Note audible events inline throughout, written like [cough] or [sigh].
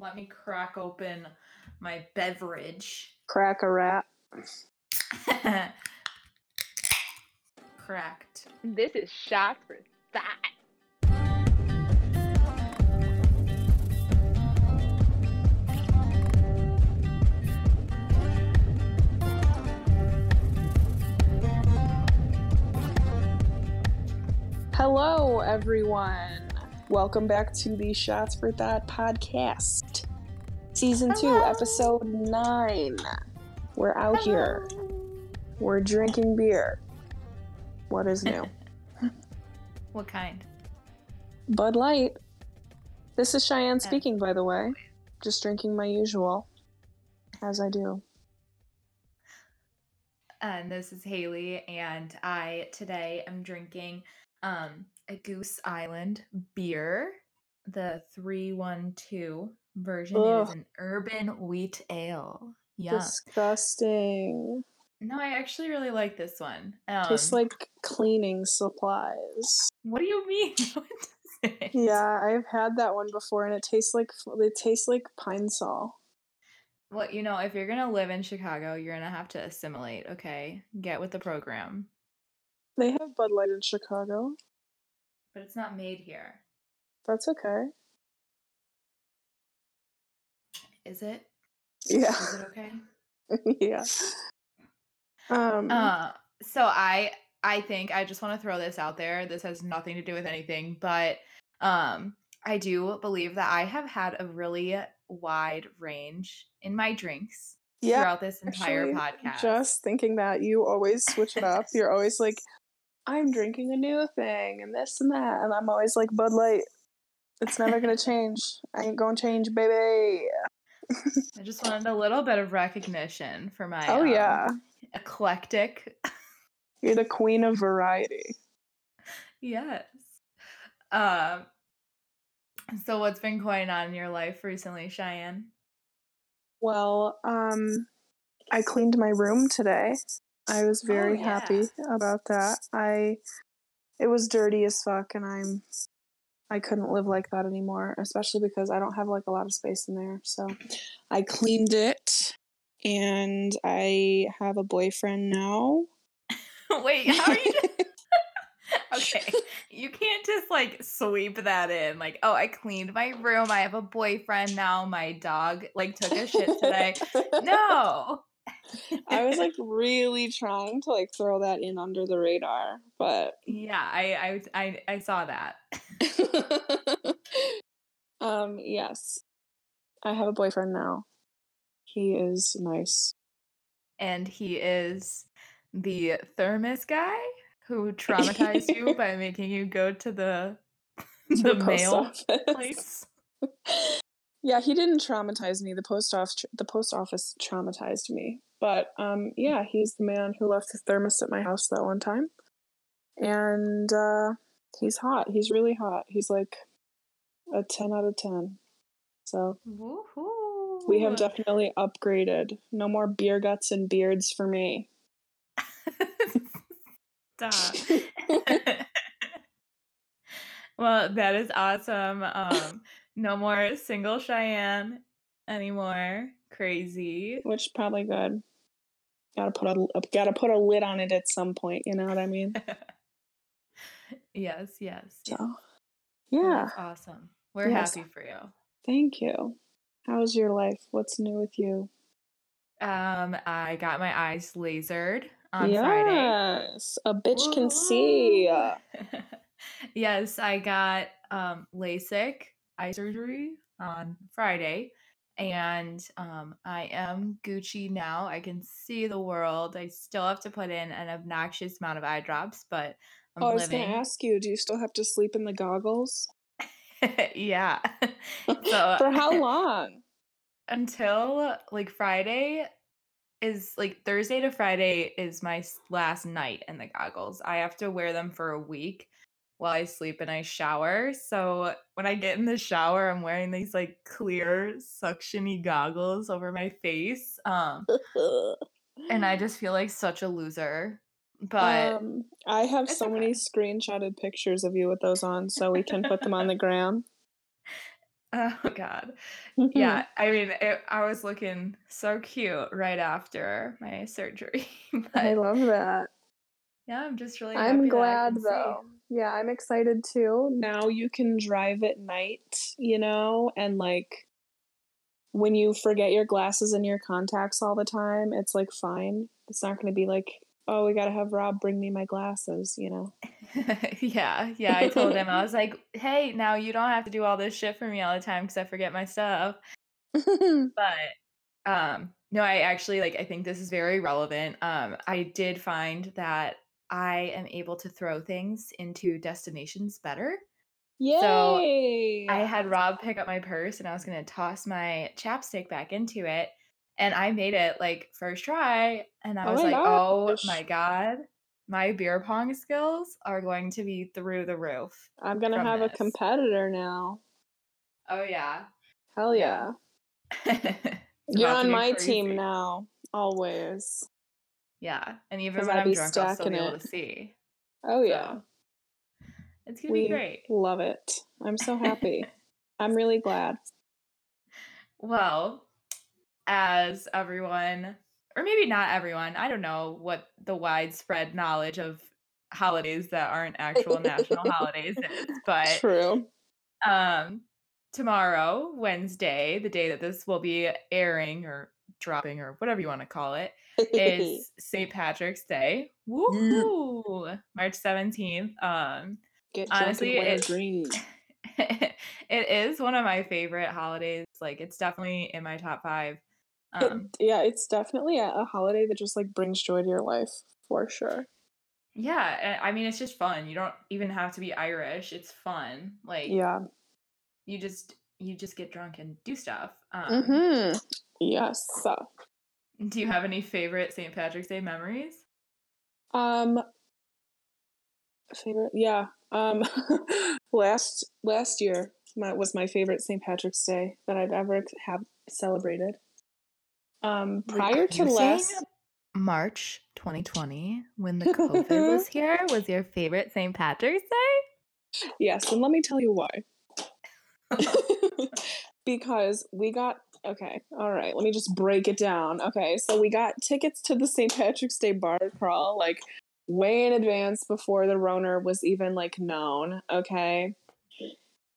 Let me crack open my beverage. Crack a rat. [laughs] Cracked. This is Shots for Thought. Hello, everyone. Welcome back to the Shots for Thought podcast, season two, Hello. episode nine. We're out here. We're drinking beer. What is new? [laughs] What kind? Bud Light. This is Cheyenne speaking, by the way. Just drinking my usual, as I do. And this is Haley, and I today am drinking um a Goose Island beer, the 312 version. It is an urban wheat ale. Yeah. Disgusting. No, I actually really like this one. Um, Tastes like cleaning supplies. what do you mean? [laughs] What does it? Yeah, I've had that one before, and it tastes like it tastes like pine sol. Well, you know, if you're gonna live in Chicago, you're gonna have to assimilate. Okay, get with the program. They have Bud Light in Chicago. But it's not made here, That's okay. is it? Yeah, Is it okay? [laughs] yeah. Um, Uh, so I I think I just want to throw this out there. This has nothing to do with anything, but um I do believe that I have had a really wide range in my drinks yeah. throughout this entire actually, podcast. Just thinking that you always switch it up. You're always like, [laughs] I'm drinking a new thing and this and that, and I'm always like Bud Light. It's never gonna [laughs] change. I ain't gonna change, baby. I just wanted a little bit of recognition for my Oh um, yeah, eclectic. [laughs] you're the queen of variety. yes. Um so what's been going on in your life recently, Cheyenne? Well, um, I cleaned my room today. I was oh, very yeah. happy about that. I it was dirty as fuck and I'm I couldn't live like that anymore, especially because I don't have like a lot of space in there. So I cleaned it and I have a boyfriend now. [laughs] Wait, how are you [laughs] [laughs] Okay. You can't just like sweep that in. Like, oh, I cleaned my room. I have a boyfriend now. My dog like took a shit today. No. I was like [laughs] really trying to like throw that in under the radar, but Yeah, I I I, I saw that. [laughs] um, yes. I have a boyfriend now. He is nice. And he is the thermos guy who traumatized you [laughs] by making you go to the the post mail office. place. Yeah, he didn't traumatize me. The post office the post office traumatized me. But um yeah, he's the man who left the thermos at my house that one time. And uh he's hot. He's really hot. He's like a 10 out of 10. So, Woohoo. we have definitely upgraded. No more beer guts and beards for me. [laughs] Stop. [laughs] [laughs] well, that is awesome. Um, no more single Cheyenne anymore. Crazy. which probably good. Gotta put a, gotta put a lid on it at some point. You know what I mean? [laughs] yes, yes. So, yeah. Awesome. We're Yes. happy for you. Thank you. How's your life? What's new with you? Um, I got my eyes lasered on Friday. yes, a bitch can see. [laughs] Yes, I got um LASIK eye surgery on Friday, and um I am Gucci now. I can see the world. I still have to put in an obnoxious amount of eye drops, but I'm Oh, I was gonna ask you, do you still have to sleep in the goggles? [laughs] yeah. [laughs] so [laughs] For how long? until like Friday is like Thursday to Friday is my last night in the goggles. I have to wear them for a week while I sleep and I shower. So when I get in the shower, I'm wearing these like clear suctiony goggles over my face. Um and I [laughs] just feel like such a loser. But um, I have so many okay. screenshotted pictures of you with those on, so we can put them on the [laughs] gram. Oh god. Yeah, [laughs] I mean, it, I was looking so cute right after my surgery, I love that. yeah, I'm just really I'm happy that I glad though. see. Though. Yeah, I'm excited too. Now you can drive at night, you know, and like when you forget your glasses and your contacts all the time, it's like fine. It's not going to be like, oh, we got to have Rob bring me my glasses, you know. [laughs] yeah, yeah. I told him I was like, "Hey, now you don't have to do all this shit for me all the time because I forget my stuff." [laughs] But um, no, I actually like. I think this is very relevant. Um, I did find that I am able to throw things into destinations better. Yay! So I had Rob pick up my purse and I was gonna toss my chapstick back into it. And I made it like first try. And I Oh was like, oh my God, my beer pong skills are going to be through the roof. I'm going to have a competitor now. Oh, yeah. Hell yeah. yeah. [laughs] You're on my team now, always. Yeah. And even when I'm be drunk, I'll still be able it. to see. Oh yeah. So, it's going to we be great. love it. I'm so happy. [laughs] I'm really glad. Well, as everyone, or maybe not everyone, I don't know what the widespread knowledge of holidays that aren't actual national [laughs] holidays is, but True. um tomorrow, Wednesday, the day that this will be airing or dropping or whatever you want to call it, [laughs] is St. Patrick's Day. Woohoo! March 17th. Um Get honestly, it- [laughs] it is one of my favorite holidays. Like it's definitely in my top five. It- Um, yeah, it's definitely a, a holiday that just like brings joy to your life for sure. yeah, I mean it's just fun. You don't even have to be Irish. It's fun. Like Yeah. you just you just get drunk and do stuff. Um, Mm-hmm. Yes. Do you have any favorite St. Patrick's Day memories? Um. Favorite, yeah. Um, [laughs] last last year my, was my favorite St. Patrick's Day that I've ever have celebrated. Um, prior to last, March 2020 when the [laughs] COVID was here was your favorite St. Patrick's Day? yes, and let me tell you why. [laughs] because we got okay, all right. Let me just break it down. Okay, so we got tickets to the St. Patrick's Day bar crawl like way in advance before the Roner was even like known. Okay,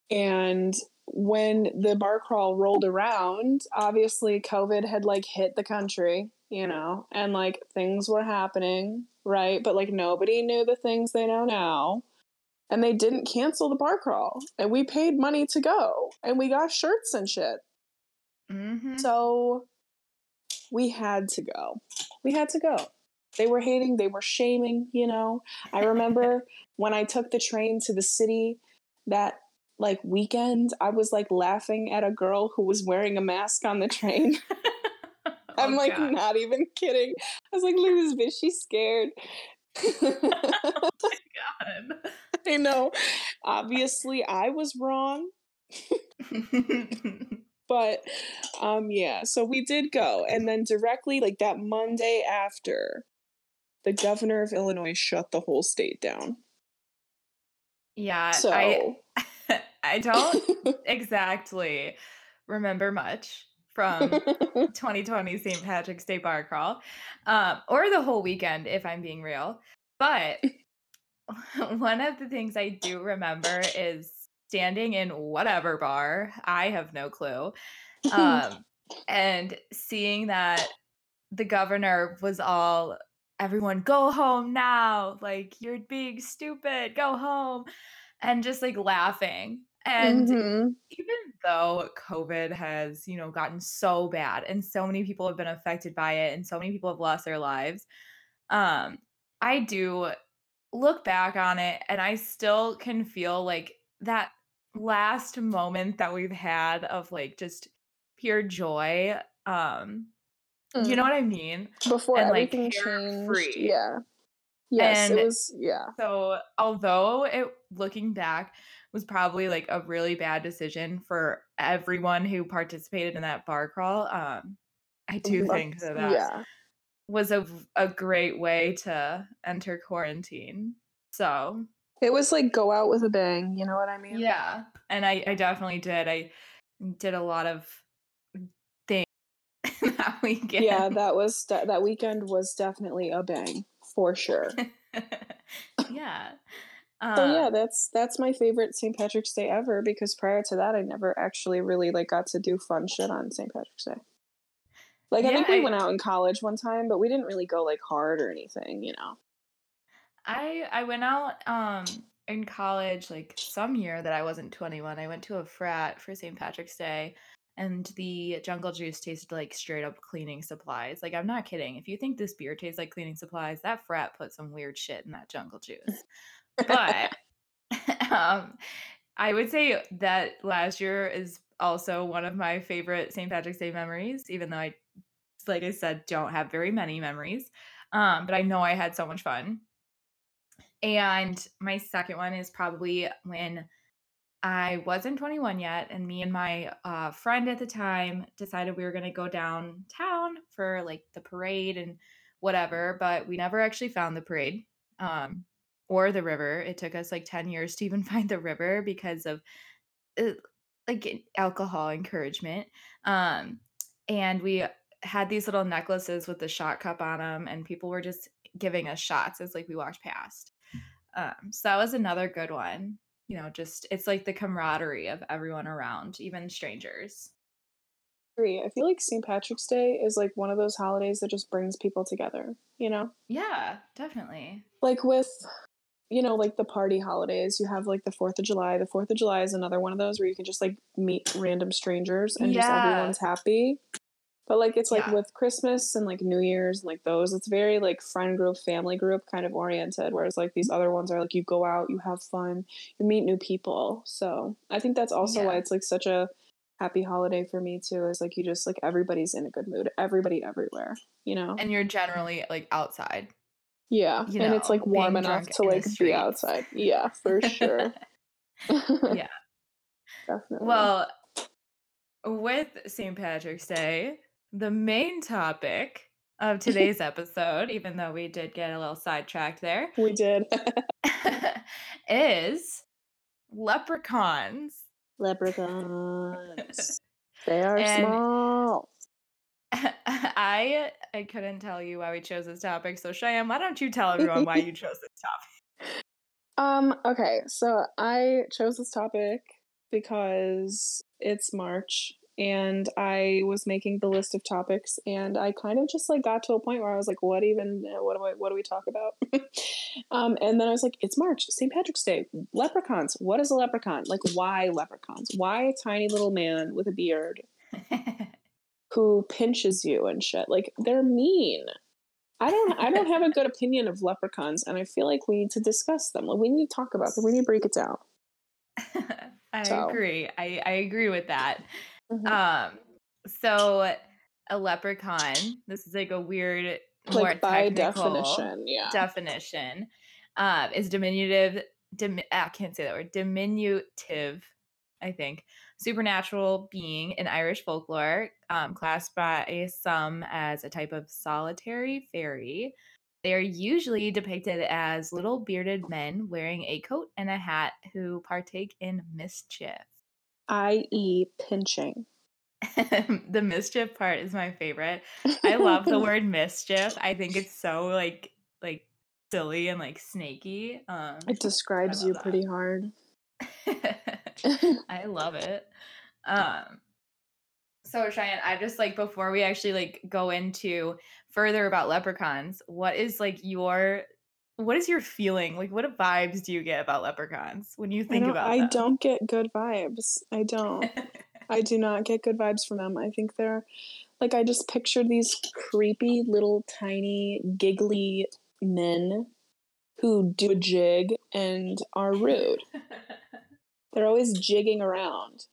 and when the bar crawl rolled around, obviously COVID had like hit the country, you know, and like things were happening, right? But like nobody knew the things they know now and they didn't cancel the bar crawl and we paid money to go and we got shirts and shit Mm-hmm. so we had to go. We had to go. They were hating they were shaming you know? I remember [laughs] when i took the train to the city that like weekend i was like laughing at a girl who was wearing a mask on the train. [laughs] I'm like not even kidding. I was like look at this bitch she's scared. Oh my God. I know. [laughs] Obviously, I was wrong, but um yeah, so we did go and then directly like that Monday after the governor of Illinois shut the whole state down. yeah, So I [laughs] I don't exactly remember much from [laughs] 2020 St. Patrick's Day bar crawl, um, or the whole weekend, if I'm being real. But [laughs] one of the things I do remember is standing in whatever bar, I have no clue, [laughs] um, and seeing that the governor was all, everyone go home now, like you're being stupid, go home, and just like laughing. And Mhm. even though COVID has, you know, gotten so bad and so many people have been affected by it and so many people have lost their lives, um, I do look back on it and I still can feel like that last moment that we've had of like just pure joy. Um, you know Mm. what I mean? before and, like, everything changed. carefree. Yeah. Yes, And- it was yeah. So, although it looking back was probably like a really bad decision for everyone who participated in that bar crawl, um, I do think that that yeah. was a a great way to enter quarantine. So, It was like go out with a bang, you know what I mean? yeah, and I I definitely did. I did a lot of things [laughs] that weekend. Yeah, that was de- that weekend was definitely a bang for sure. [laughs] yeah. So yeah, Um, that's that's my favorite St. Patrick's Day ever because prior to that I never actually really like got to do fun shit on St. Patrick's Day. Like I yeah, think we I, went out in college one time, but we didn't really go like hard or anything, you know. I I went out um in college like some year that I wasn't 21. I went to a frat for St. Patrick's Day and the jungle juice tasted like straight up cleaning supplies. Like I'm not kidding. If you think this beer tastes like cleaning supplies, that frat put some weird shit in that jungle juice. But [laughs] [laughs] um I would say that last year is also one of my favorite St. Patrick's Day memories, even though I like I said don't have very many memories. Um but I know I had so much fun. And my second one is probably when I wasn't 21 yet, and me and my uh, friend at the time decided we were going to go downtown for like the parade and whatever, but we never actually found the parade um, or the river. It took us like 10 years to even [laughs] find the river because of uh, like alcohol encouragement. Um, and we had these little necklaces with the shot cup on them, and people were just giving us shots as like we walked past. Um, so that was another good one. You know, just it's like the camaraderie of everyone around, even strangers. I feel like St. Patrick's Day is like one of those holidays that just brings people together, you know? Yeah, definitely. Like with you know, like the party holidays, you have like the 4th of July. The 4th of July is another one of those where you can just like meet random strangers and just everyone's happy. But like it's like yeah, with Christmas and like New Year's and like those, it's very like friend group, family group kind of oriented. Whereas like these other ones are like you go out, you have fun, you meet new people. So I think that's also why it's like such a happy holiday for me too. Is like you just like everybody's in a good mood, everybody everywhere, you know? And you're generally like outside, Yeah, you and it's like warm enough to like be outside. Yeah, for sure. [laughs] [laughs] yeah. Definitely. Well, with St. Patrick's Day, the main topic of [laughs] today's episode, even though we did get a little sidetracked there, We did. [laughs] [laughs] is leprechauns. Leprechauns. They are And small. I I couldn't tell you why we chose this topic. So Cheyenne, why don't you tell everyone why you chose this topic? Um, okay, so I chose this topic because it's March and I was making the list of topics and I kind of just like got to a point where I was like, what even uh, what do I what do we talk about? [laughs] um, and then I was like, it's March, St. Patrick's Day, leprechauns. What is a leprechaun? Like why leprechauns? Why a tiny little man with a beard [laughs] who pinches you and shit? Like they're mean. I don't I don't have a good opinion of leprechauns and I feel like we need to discuss them. Like we need to talk about them. We need to break it down. [laughs] I So agree. I, I agree with that. Mhm. Um, so a leprechaun, this is like a weird, more by definition, yeah. definition, uh, is diminutive, dim, I can't say that word, diminutive, I think, supernatural being in Irish folklore, um, classed by some as a type of solitary fairy. They are usually depicted as little bearded men wearing a coat and a hat who partake in mischief. i.e. pinching. [laughs] the mischief part is my favorite. [laughs] I love the word mischief. I think it's so like like silly and like snaky. Um It describes you love pretty hard. [laughs] I love it. Um so Cheyenne, I just like before we actually like go into further about leprechauns, what is like your what is your feeling? Like what vibes do you get about leprechauns when you think don't about I them? don't get good vibes. I don't. I do not get good vibes from them. I think they're like I just picture these creepy little tiny giggly men who do a jig and are rude. [laughs] They're always jigging around.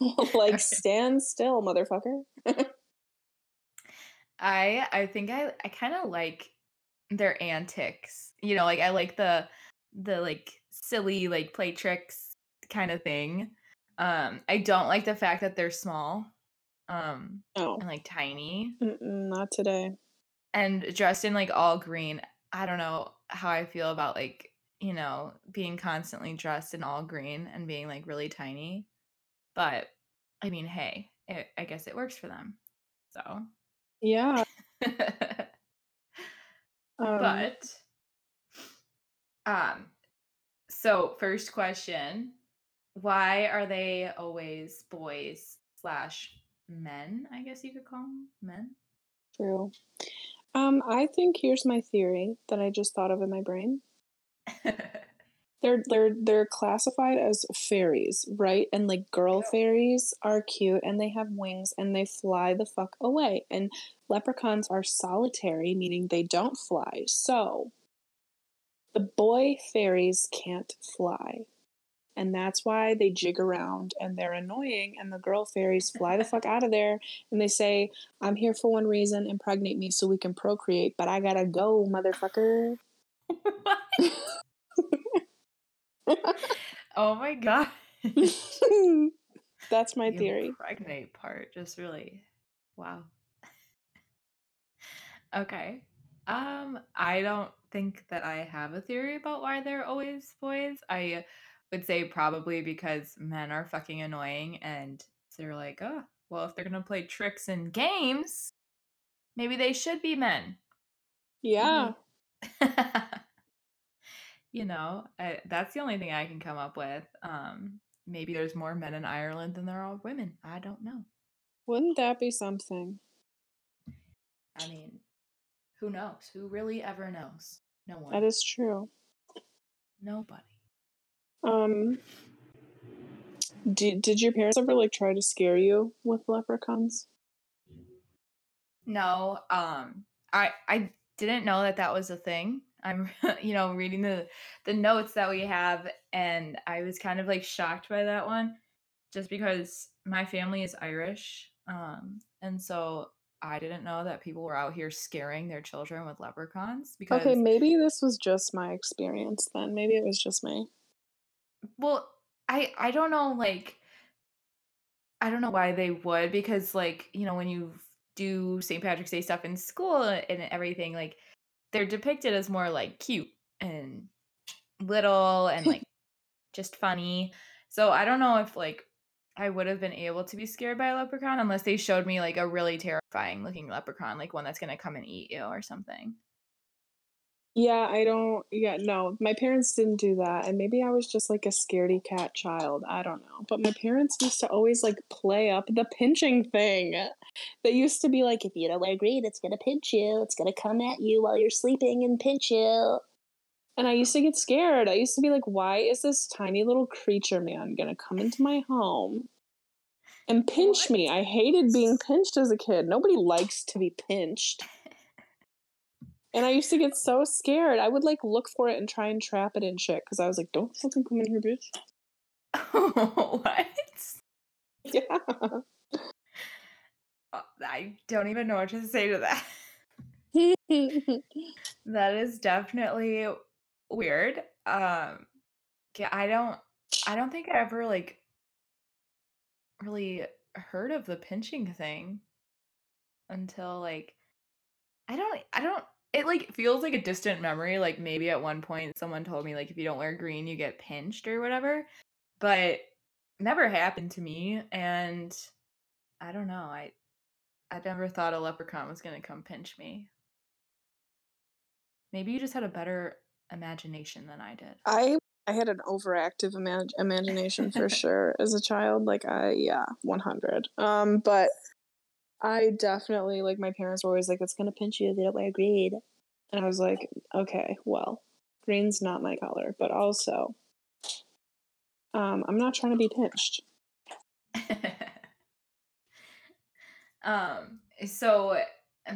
[laughs] like stand still, motherfucker. [laughs] I I think I I kind of like their antics. You know, like I like the the like silly like play tricks kind of thing. Um I don't like the fact that they're small um Oh, and like tiny mm-mm, not today. and dressed in like all green. I don't know how I feel about like, you know, being constantly dressed in all green and being like really tiny. But I mean, hey, it, I guess it works for them. So, Yeah. [laughs] Um, but um so first question, why are they always boys slash men? I guess you could call them men. true. Um, I think here's my theory that I just thought of in my brain. [laughs] They're they're they're classified as fairies, right? And like girl Yeah. fairies are cute and they have wings and they fly the fuck away. And leprechauns are solitary, meaning they don't fly. So the boy fairies can't fly. And that's why they jig around and they're annoying. And the girl fairies fly the fuck out of there and they say, I'm here for one reason, impregnate me so we can procreate, but I gotta go, motherfucker. [laughs] oh my god. [laughs] that's my The theory. Impregnate part just really wow. okay. Um, I don't think that I have a theory about why they're always boys. I would say probably because men are fucking annoying and they're like, oh, well, if they're gonna play tricks and games, maybe they should be men. Yeah. [laughs] you know, I, that's the only thing I can come up with. Um, maybe there's more men in Ireland than there are women. I don't know. Wouldn't that be something? I mean, who knows? Who really ever knows? No one. That is true. Nobody. Um did, did your parents ever like try to scare you with leprechauns? No, um, I I didn't know that that was a thing. I'm, [laughs] you know, reading the the notes that we have, and I was kind of like shocked by that one, just because my family is Irish, um, and so I didn't know that people were out here scaring their children with leprechauns. Because Okay, maybe this was just my experience then. Maybe it was just me. Well, I I don't know like I don't know why they would because like, you know, when you do St. Patrick's Day stuff in school and everything like they're depicted as more like cute and little and like [laughs] just funny. So I don't know if like I would have been able to be scared by a leprechaun unless they showed me like a really terrifying looking leprechaun, like one that's gonna come and eat you or something. Yeah, I don't yeah, no. My parents didn't do that. And maybe I was just like a scaredy cat child. I don't know. But my parents used to always like play up the pinching thing. They used to be like, if you don't wear green, it's gonna pinch you. It's gonna come at you while you're sleeping and pinch you. And I used to get scared. I used to be like, why is this tiny little creature man gonna come into my home and pinch me? I hated being pinched as a kid. Nobody likes to be pinched. And I used to get so scared. I would like look for it and try and trap it and shit because I was like, don't fucking come in here, bitch. [laughs] what? [laughs] Yeah. Uh, I don't even know what to say to that. [laughs] That is definitely weird. Um yeah, I don't I don't think I ever like really heard of the pinching thing until like I don't I don't it like feels like a distant memory like maybe at one point someone told me like if you don't wear green you get pinched or whatever but never happened to me and I don't know I I never thought a leprechaun was going to come pinch me Maybe you just had a better imagination than I did. I I had an overactive imag- imagination for [laughs] sure as a child. Like I yeah, one hundred. Um, but I definitely like my parents were always like, "It's gonna pinch you if you don't wear green," and I was like, "Okay, well, green's not my color, but also, um, I'm not trying to be pinched." [laughs] um so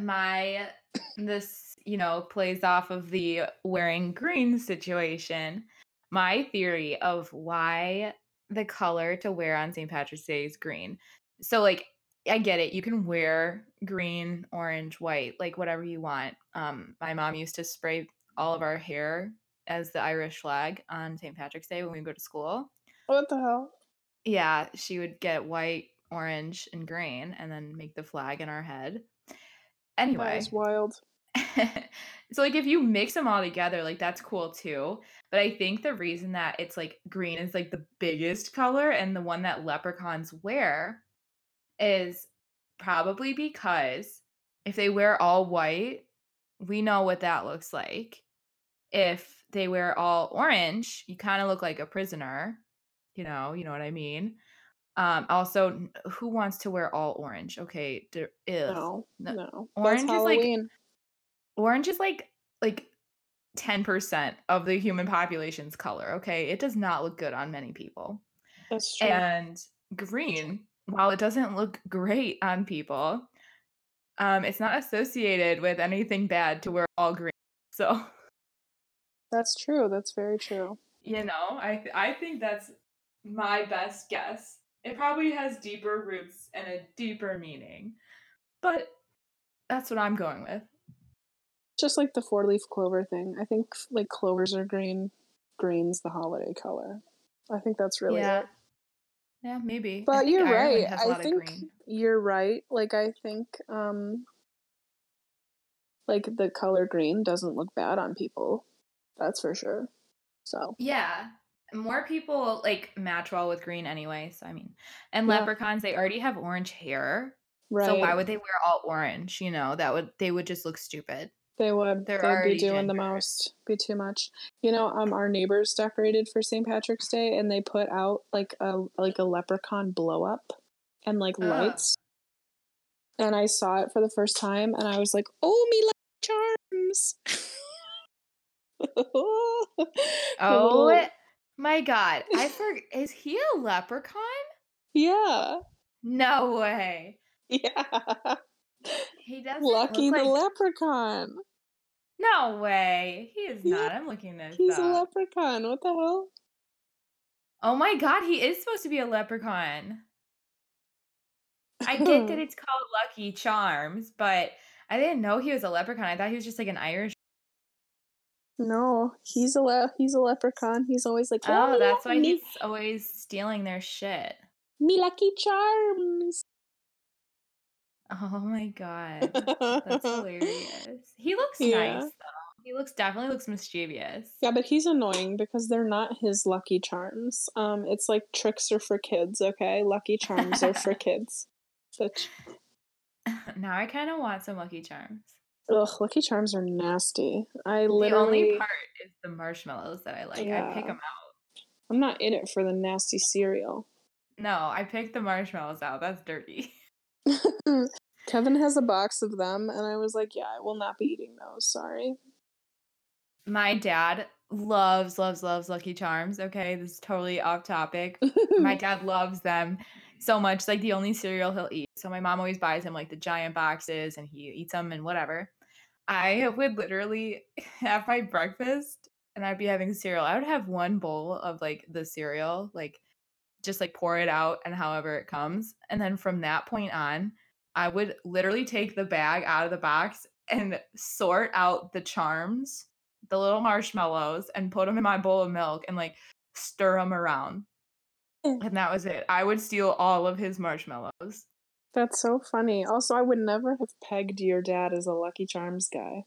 my this you know plays off of the wearing green situation. My theory of why the color to wear on st patrick's day is green. So like i get it you can wear green orange white like whatever you want um my mom used to spray all of our hair as the irish flag on st patrick's day when we go to school What the hell? yeah, she would get white, orange, and green and then make the flag in our head. That Anyway, is wild. [laughs] So like if you mix them all together, like that's cool too. But I think the reason that it's like green is like the biggest color and the one that leprechauns wear is probably because if they wear all white, we know what that looks like. If they wear all orange, you kind of look like a prisoner. You know, you know what I mean? Um, also, who wants to wear all orange? Okay, d- No, No, no. orange That's is like- orange is like like 10% of the human population's color okay it does not look good on many people That's true. and green while it doesn't look great on people um it's not associated with anything bad to wear all green so [laughs] That's true. That's very true. you know i th- i think that's my best guess it probably has deeper roots and a deeper meaning but that's what i'm going with Just like the four leaf clover thing. I think like clovers are green, green's the holiday color. I think that's really yeah it. Yeah maybe But you're Ireland right. I a I lot of think you're right. Like I think um like the color green doesn't look bad on people. That's for sure. So Yeah. More people like match well with green anyway. So I mean, and Yeah. leprechauns, they already have orange hair. right. So why would they wear all orange? You know, that would they would just look stupid. They would they're they'd be doing the most, be too much. You know, um our neighbors decorated for St. Patrick's Day and they put out like a like a leprechaun blow up and like Ugh. lights. And I saw it for the first time and I was like, "Oh, me charms." [laughs] Oh my god. I [laughs] forg is he a leprechaun? yeah. No way. Yeah. He [laughs] doesn't Lucky the like- leprechaun. No way. He is Yeah, not. I'm looking this He's a leprechaun. What the hell? oh my god, he is supposed to be a leprechaun. I get that [laughs] it's called Lucky Charms, but I didn't know he was a leprechaun. I thought he was just like an Irish. no, he's a le- he's a leprechaun. He's always like, Oh, oh me that's why lucky- he's always stealing their shit. me lucky charms. Oh my god. That's [laughs] hilarious. He looks Yeah. nice though. He looks definitely looks mischievous. Yeah, but he's annoying because they're not his lucky charms. Um, it's like tricks are for kids. Okay, lucky charms are for [laughs] kids. But [laughs] now I kind of want some Lucky Charms. ugh, lucky charms are nasty. I The literally, only part is the marshmallows that I like. I pick them out. I'm not in it for the nasty cereal. No, I pick the marshmallows out. That's dirty. Kevin has a box of them, and I was like, yeah, I will not be eating those. Sorry. My dad loves, loves, loves Lucky Charms. Okay, this is totally off topic. my [laughs] dad loves them so much. It's like the only cereal he'll eat. So my mom always buys him like the giant boxes and he eats them and whatever. I would literally [laughs] have my breakfast and I'd be having cereal. I would have one bowl of like the cereal, like just like pour it out and however it comes. And then from that point on, I would literally take the bag out of the box and sort out the charms, the little marshmallows, and put them in my bowl of milk and like stir them around. Mm. And that was it. I would steal all of his marshmallows. That's so funny. Also, I would never have pegged your dad as a Lucky Charms guy.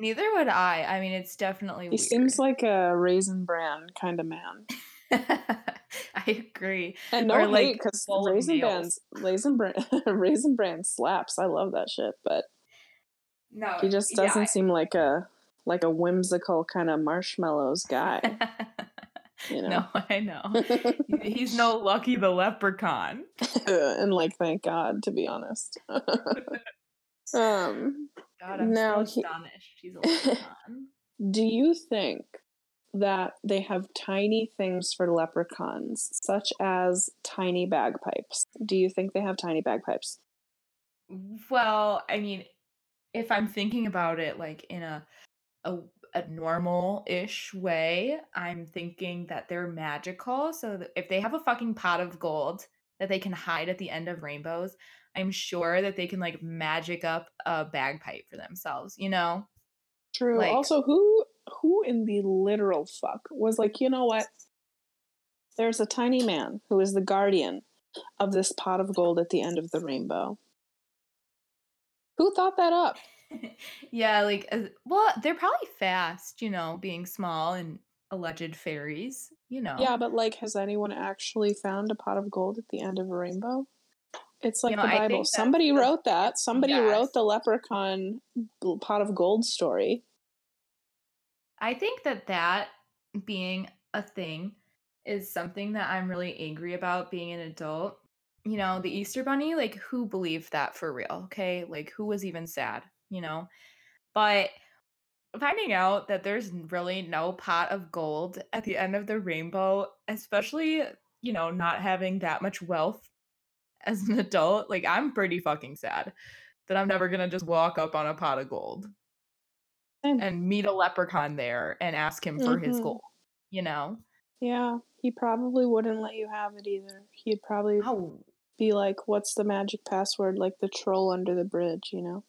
Neither would I. I mean, it's definitely He weird. seems like a raisin bran kind of man. [laughs] I agree. And no Or, hate like, because raisin brand, raisin brand, [laughs] raisin brand slaps. I love that shit, but No, he just doesn't seem like a like a whimsical kind of marshmallows guy. You [laughs] know. no, I know. He's no Lucky the Leprechaun. and like, thank God, to be honest. um, God, I'm No, so he- astonished. He's a leprechaun. do you think that they have tiny things for leprechauns, such as tiny bagpipes? Do you think they have tiny bagpipes? well, I mean, if I'm thinking about it like in a a, a normal-ish way, I'm thinking that they're magical. So that if they have a fucking pot of gold that they can hide at the end of rainbows, I'm sure that they can like magic up a bagpipe for themselves, you know? True. Like- also, who in the literal fuck was like, you know what? There's a tiny man who is the guardian of this pot of gold at the end of the rainbow. Who thought that up? [laughs] yeah, like uh, well, they're probably fast, you know, being small and alleged fairies, you know. Yeah, but like, has anyone actually found a pot of gold at the end of a rainbow? It's like You know, the Bible. Somebody wrote that. Somebody yes. wrote the leprechaun pot of gold story. I think that that being a thing is something that I'm really angry about being an adult. You know, the Easter Bunny, like who believed that for real? Okay, like who was even sad, you know? But finding out that there's really no pot of gold at the end of the rainbow, especially, you know, not having that much wealth as an adult, like I'm pretty fucking sad that I'm never gonna just walk up on a pot of gold. And meet a leprechaun there and ask him for his Mhm. gold. You know? Yeah, he probably wouldn't let you have it either. He'd probably Oh. be like, "What's the magic password?" Like the troll under the bridge, you know?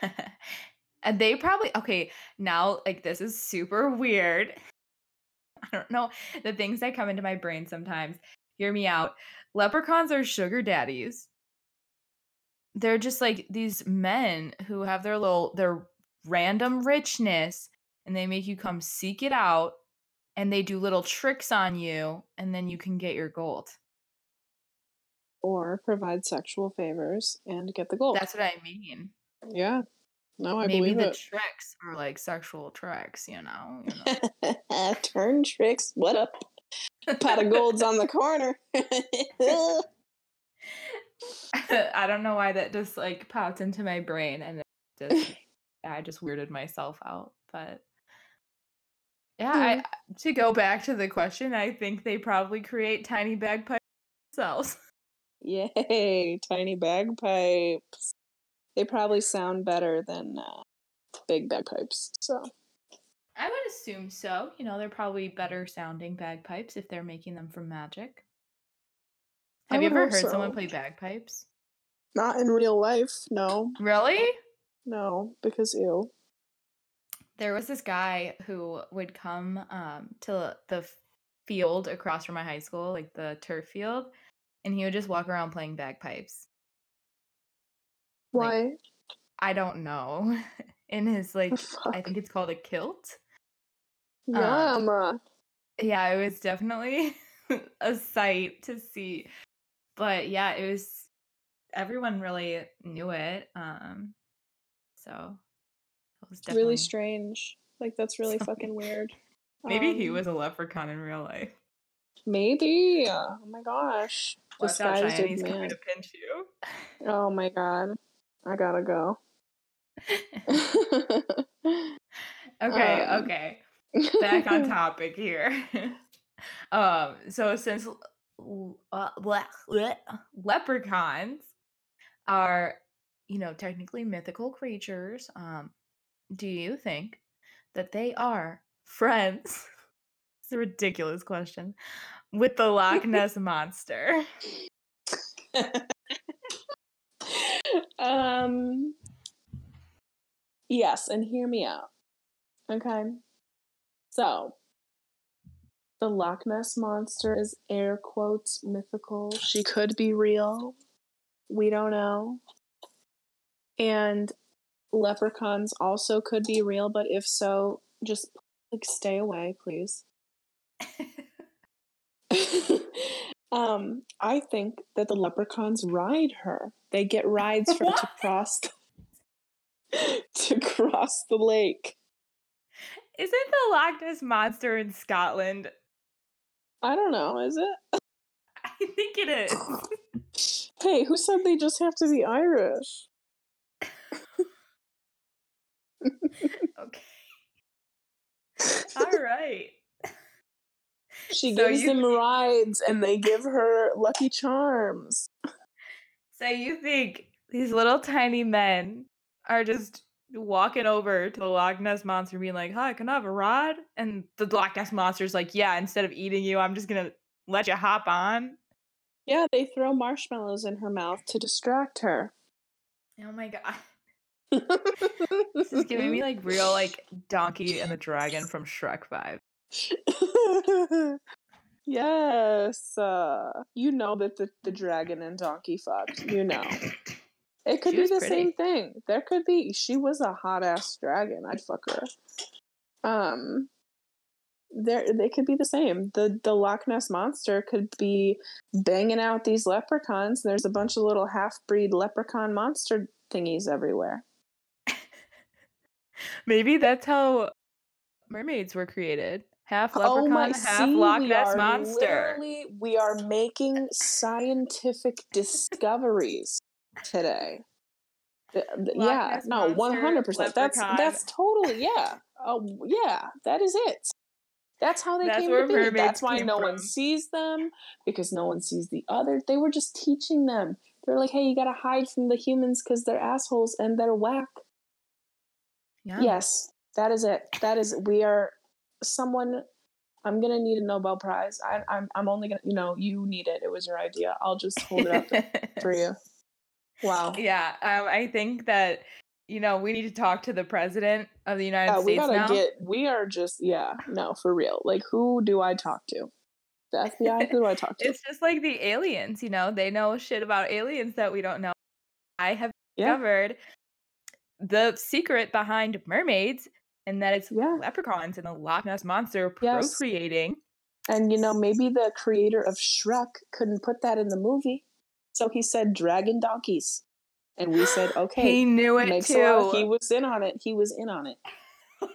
[laughs] and they probably okay, now like this is super weird. I don't know the things that come into my brain sometimes. Hear me out. Leprechauns are sugar daddies. They're just like these men who have their little their random richness and they make you come seek it out and they do little tricks on you and then you can get your gold. Or provide sexual favors and get the gold. That's what I mean. yeah. No, I Maybe believe the it. tricks are like sexual tricks, you know. You know? [laughs] Turn tricks. What up? Pot of gold's on the corner. [laughs] [laughs] I don't know why that just like popped into my brain and it just I just weirded myself out. But yeah, I, to go back to the question, I think they probably create tiny bagpipes themselves. [laughs] Yay, tiny bagpipes. They probably sound better than uh, big bagpipes. So, I would assume so. You know, they're probably better sounding bagpipes if they're making them from magic. Have you ever heard someone play bagpipes? not in real life. No, Really? No, because ew. There was this guy who would come um, to the field across from my high school, like the turf field, and he would just walk around playing bagpipes. Like, Why? I don't know. [laughs] In his [laughs] like, I think it's called a kilt. Yum. uh, Yeah, it was definitely [laughs] a sight to see. But yeah, it was everyone really knew it. Um, so it was definitely really strange. Like that's [laughs] really fucking weird. Maybe he Um, was a leprechaun in real life. Maybe. Oh my gosh. Watch out, Disguised Cheyenne, he's as coming to pinch you. Oh my god. I gotta go. [laughs] [laughs] okay, Um, okay. Back on topic here. um, so since l- l- uh, bleh, bleh, leprechauns are, you know, technically mythical creatures, um, do you think that they are [laughs] friends? it's a ridiculous question. With the Loch [laughs] Ness monster. [laughs] um yes and hear me out okay so the loch ness monster is air quotes mythical she could be real we don't know and leprechauns also could be real but if so just like stay away please [laughs] um, I think that the leprechauns ride her. They get rides for her to cross [laughs] to cross the lake. Isn't the Loch Ness monster in Scotland? I don't know, is it? [laughs] I think it is. Hey, who said they just have to be Irish? [laughs] okay. All right. She So gives them think- rides and they give her lucky charms. So you think these little tiny men are just walking over to the Loch Ness monster being like, Hi, can I have a ride? And the Loch Ness monster's like, Yeah, instead of eating you, I'm just gonna let you hop on. Yeah, they throw marshmallows in her mouth to distract her. Oh my god. This is giving me like real [laughs] like Donkey and the Dragon from Shrek vibe. [laughs] yes. Uh, you know that the, the dragon and donkey fucked. You know. It could She be the pretty. same thing. There could be. She was a hot ass dragon. I'd fuck her. Um, there they could be the same. The the Loch Ness monster could be banging out these leprechauns. There's a bunch of little half breed leprechaun monster thingies everywhere. Maybe that's how mermaids were created. Half oh leprechaun, my! half see, Loch Ness monster. literally we are making scientific discoveries today. The- the- yeah, no, hundred percent. That's that's totally yeah. Oh yeah, that is it. That's how they That's came to be. That's why no one sees them because no one sees the other. They were just teaching them. They're like, hey, you gotta hide from the humans because they're assholes and they're whack. Yeah. Yes, that is it. That is we are someone. I'm gonna need a Nobel Prize. I, I'm I'm only gonna you know you need it. It was your idea. I'll just hold it up [laughs] for you. Wow. yeah. Um, I think that you know we need to talk to the president of the United Yeah, we gotta now. get. We are just yeah. No, for real. Like, who do I talk to? The FBI. Who do I talk [laughs] to? It's just like the aliens, you know, they know shit about aliens that we don't know. I have Yeah. discovered the secret behind mermaids and that it's Yeah. leprechauns and the Loch Ness monster Yes. procreating. And you know, maybe the creator of Shrek couldn't put that in the movie, so he said dragon donkeys, and we said [gasps] okay. he knew it too. lot. He was in on it. He was in on it. [laughs]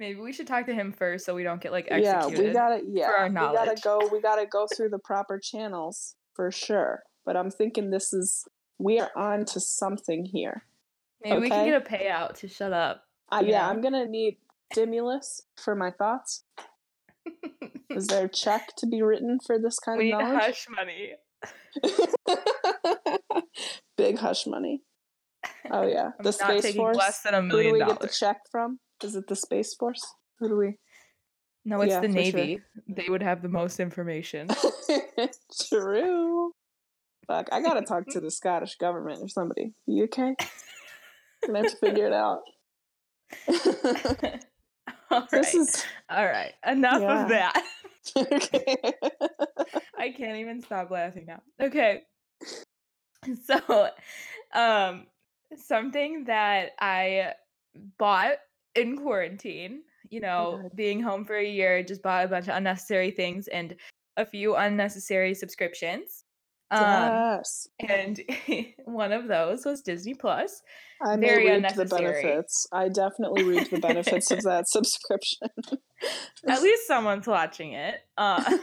Maybe we should talk to him first so we don't get like executed. Yeah, we gotta. Yeah, our we gotta go. We gotta go through the proper channels for sure. But I'm thinking this is we are on to something here. Maybe we can get a payout to shut up. Uh, yeah. I'm gonna need stimulus for my thoughts. [laughs] Is there a check to be written for this kind we of need knowledge? hush money. [laughs] Big hush money. Oh yeah, [laughs] the space force. less than a Who do million we dollars. get the check from? Is it the space force? Who do we? No, it's Yeah, the for sure. Navy. They would have the most information. True. Fuck, I gotta talk to the [laughs] Scottish government or somebody. You okay? Gonna have to figure it out. [laughs] [laughs] All right. this is All right. Enough Yeah. of that. okay. I can't even stop laughing now. Okay. So, um something that I bought in quarantine, you know, God. being home for a year, just bought a bunch of unnecessary things and a few unnecessary subscriptions. Um yes. and [laughs] one of those was Disney Plus. I very reap the benefits. I definitely reap the benefits of that [laughs] subscription. At least someone's watching it. Uh,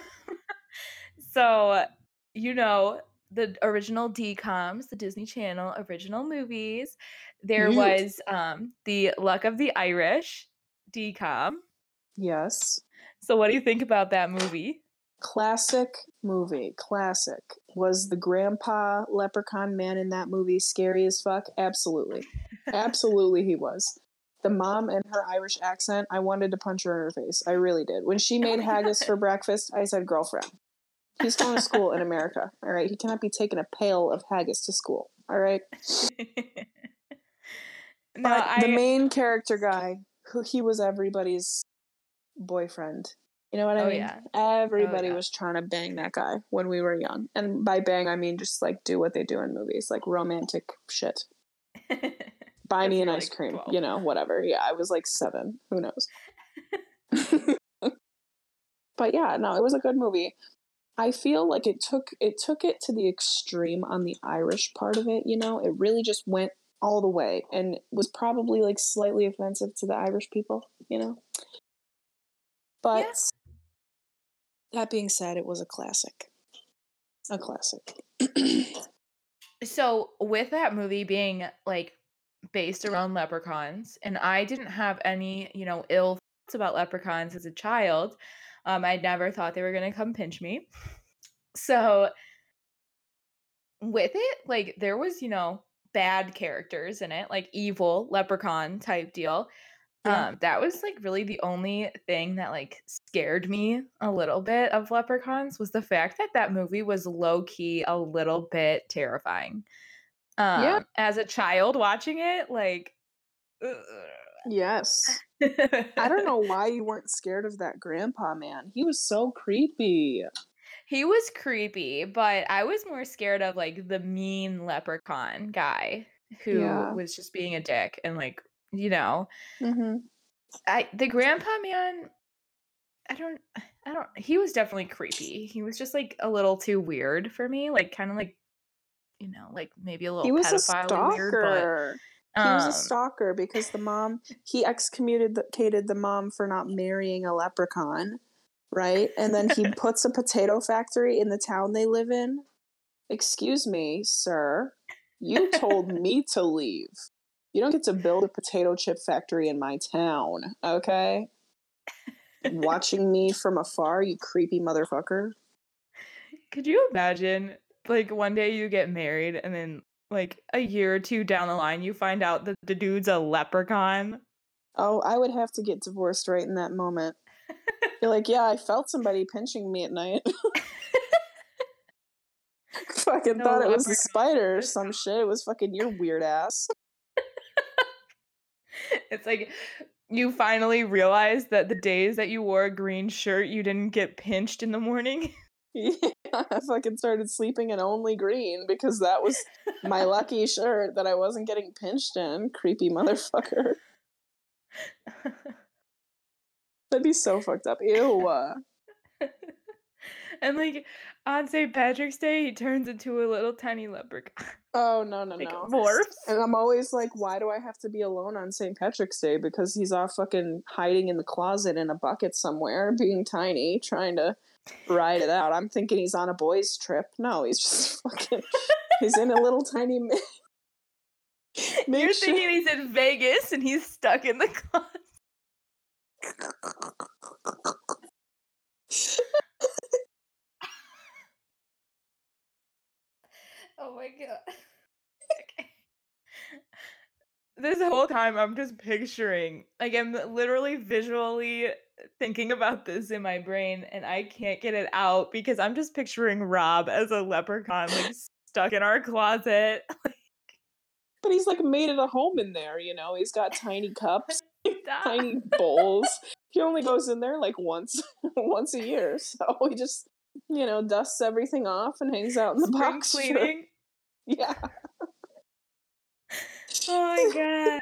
[laughs] so, you know, the original DComs, the Disney Channel original movies, there was um, the Luck of the Irish DCom. yes. So, what do you think about that movie? Classic movie. Classic. Was the grandpa leprechaun man in that movie scary as fuck? Absolutely. Absolutely, he was. The mom and her Irish accent, I wanted to punch her in her face. I really did. When she made oh haggis for breakfast, I said, girlfriend, he's going to school in America. All right. He cannot be taking a pail of haggis to school. All right. [laughs] no, But I the main character guy, who he was everybody's boyfriend. You know what I Oh, mean? yeah. Oh, Everybody yeah. was trying to bang that guy when we were young. And by bang, I mean just like do what they do in movies, like romantic shit. [laughs] Buy me an you're, ice cream, 12. you know, whatever. Yeah, I was like seven. Who knows? [laughs] [laughs] but yeah, no, it was a good movie. I feel like it took it took it to the extreme on the Irish part of it, you know? It really just went all the way and was probably like slightly offensive to the Irish people, you know? But that being said, it was a classic. A classic. so with that movie being like based around leprechauns and i didn't have any you know ill thoughts about leprechauns as a child um i never thought they were going to come pinch me so with it like there was you know bad characters in it like evil leprechaun type deal Yeah. um that was like really the only thing that like scared me a little bit of leprechauns was the fact that that movie was low key a little bit terrifying um Yeah. as a child watching it like yes. I don't know why you weren't scared of that grandpa man. He was so creepy. he was creepy, but I was more scared of like the mean leprechaun guy who Yeah. was just being a dick and like, you know, hmm I the grandpa man I don't I don't he was definitely creepy. He was just like a little too weird for me, like kind of like you know, like maybe a little He was a pedophile weird, but stalker. He was a um, stalker because the mom he excommunicated the mom for not marrying a leprechaun, right? And then he [laughs] puts a potato factory in the town they live in. Excuse me, sir. You told [laughs] me to leave. You don't get to build a potato chip factory in my town, okay? Watching me from afar, you creepy motherfucker. Could you imagine like one day you get married and then like a year or two down the line you find out that the dude's a leprechaun? Oh, I would have to get divorced right in that moment. You're like, yeah, I felt somebody pinching me at night. [laughs] [laughs] fucking No thought it was a spider or some shit. It was fucking your weird ass. [laughs] it's like you finally realize that the days that you wore a green shirt you didn't get pinched in the morning. [laughs] [laughs] Yeah, I fucking started sleeping in only green because that was my lucky shirt that I wasn't getting pinched in. Creepy motherfucker. That'd be so fucked up. Ew. And like on St. Patrick's Day he turns into a little tiny leprechaun. Oh no no [laughs] like no. morphs. And I'm always like, why do I have to be alone on St. Patrick's Day? Because he's off fucking hiding in the closet in a bucket somewhere, being tiny, trying to ride it out. I'm thinking he's on a boys' trip. No, he's just [laughs] fucking. he's in a little tiny. mi- [laughs] You're sure- thinking he's in Vegas and he's stuck in the closet. Oh my god. Okay. This whole time I'm just picturing, like I'm literally visually uh, thinking about this in my brain and I can't get it out because I'm just picturing Rob as a leprechaun like [laughs] stuck in our closet. [laughs] But he's like made it a home in there, you know. He's got tiny cups, [laughs] tiny bowls. He only goes in there like once, once a year. So he just, you know, dusts everything off and hangs out in the Spring box. cleaning. Yeah. Oh my [laughs] god.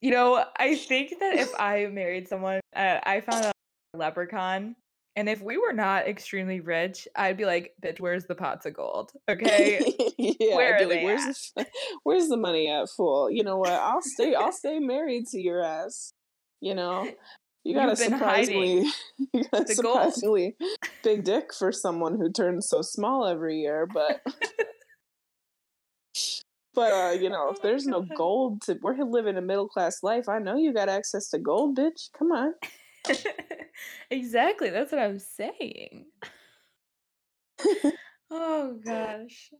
You know, I think that if I married someone, uh, I found a leprechaun, and if we were not extremely rich, I'd be like, "Bitch, where's the pots of gold?" Okay. [laughs] yeah, Where I'd be like, where's the, [laughs] where's the money at, fool? You know what? I'll stay. I'll stay married to your ass. You know, you got a surprisingly, you got gold. surprisingly big dick for someone who turns so small every year. But, but uh, you know, if [laughs] there's no gold to, we're living a middle class life. I know you got access to gold, bitch. Come on. [laughs] exactly. That's what I'm saying. [laughs] Oh gosh.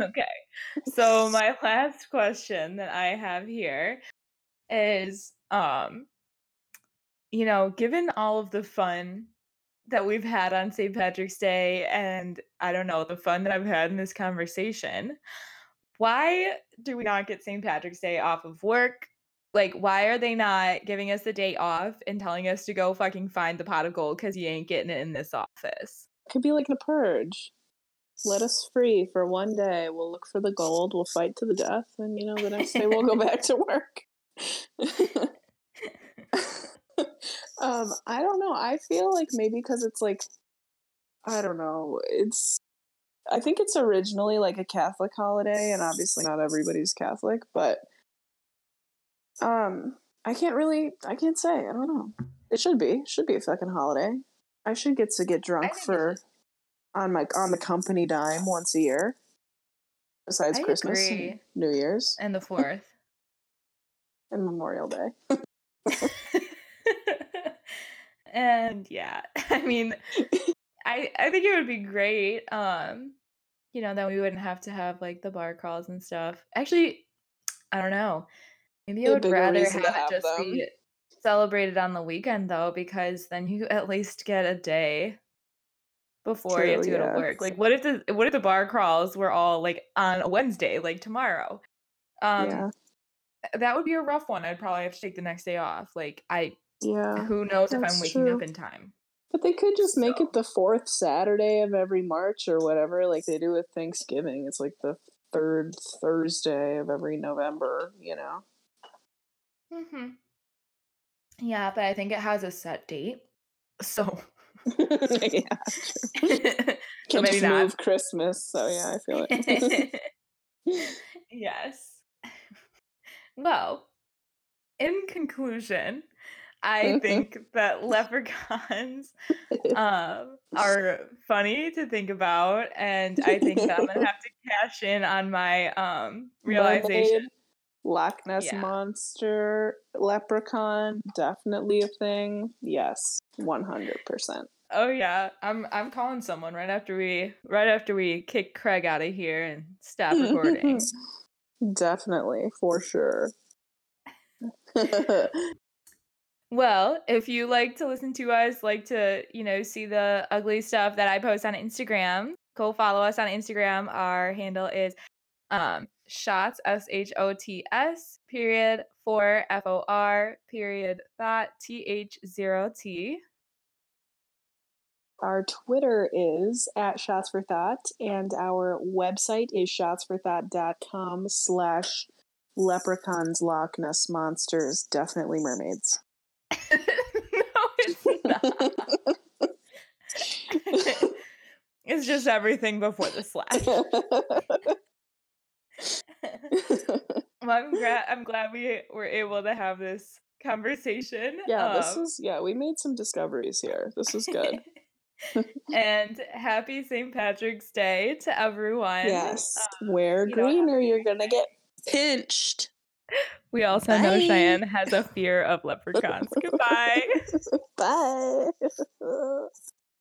okay. So my last question that I have here is um you know, given all of the fun that we've had on St. Patrick's Day and I don't know, the fun that I've had in this conversation, why do we not get St. Patrick's Day off of work? Like, why are they not giving us the day off and telling us to go fucking find the pot of gold because you ain't getting it in this office? Could be like a purge. Let us free for one day. We'll look for the gold. We'll fight to the death, and you know the next day we'll go [laughs] back to work. [laughs] [laughs] [laughs] um, I don't know. I feel like maybe because it's like, I don't know. It's, I think it's originally like a Catholic holiday, and obviously not everybody's Catholic, but, um, I can't really, I can't say. I don't know. It should be, should be a fucking holiday. I should get to get drunk for on my on the company dime once a year. Besides I Christmas New Year's and the [laughs] fourth. and Memorial Day. [laughs] and yeah, [laughs] I mean, I I think it would be great. Um, you know, then we wouldn't have to have like the bar crawls and stuff. Actually, I don't know. Maybe I would rather reason have it just them. be celebrated on the weekend though, because then you at least get a day before you have to True, go yeah. to work. Like, what if the what if the bar crawls were all like on a Wednesday, like tomorrow? Um, yeah, that would be a rough one. I'd probably have to take the next day off. Like, I yeah. who knows if I'm that's waking up in time. But they could just make So- it the fourth Saturday of every March or whatever, like they do with Thanksgiving. It's like the third Thursday of every November, you know? hmm Yeah, but I think it has a set date. So [laughs] yeah. [laughs] Can't maybe just not. move Christmas, so yeah, I feel it. [laughs] yes. Well, in conclusion, I think that leprechauns [laughs] um, are funny to think about, and I think that I'm gonna [laughs] have to cash in on my um, realization. Loch Ness Yeah. monster, leprechaun, definitely a thing. Yes, one hundred percent. Oh yeah, I'm I'm calling someone right after we right after we kick Craig out of here and stop recording. [laughs] Definitely, for sure. Well, if you like to listen to us, like to, you know, see the ugly stuff that I post on Instagram, go follow us on Instagram. Our handle is um shots S H O T S period four F O R period thought T H zero T. Our Twitter is at Shots for Thought, and our website is shotsforthought.com slash leprechauns, Loch Ness monsters, definitely mermaids. [laughs] no, it's not. [laughs] it's just everything before the slash. [laughs] well, I'm glad I'm glad we were able to have this conversation. yeah, this um, is, yeah, we made some discoveries here. This is good. and happy St. Patrick's Day to everyone. yes, Uh, wear you don't have green or you're gonna get pinched. We also know Cheyenne has a fear of leprechauns. [laughs] Goodbye. Bye. [laughs]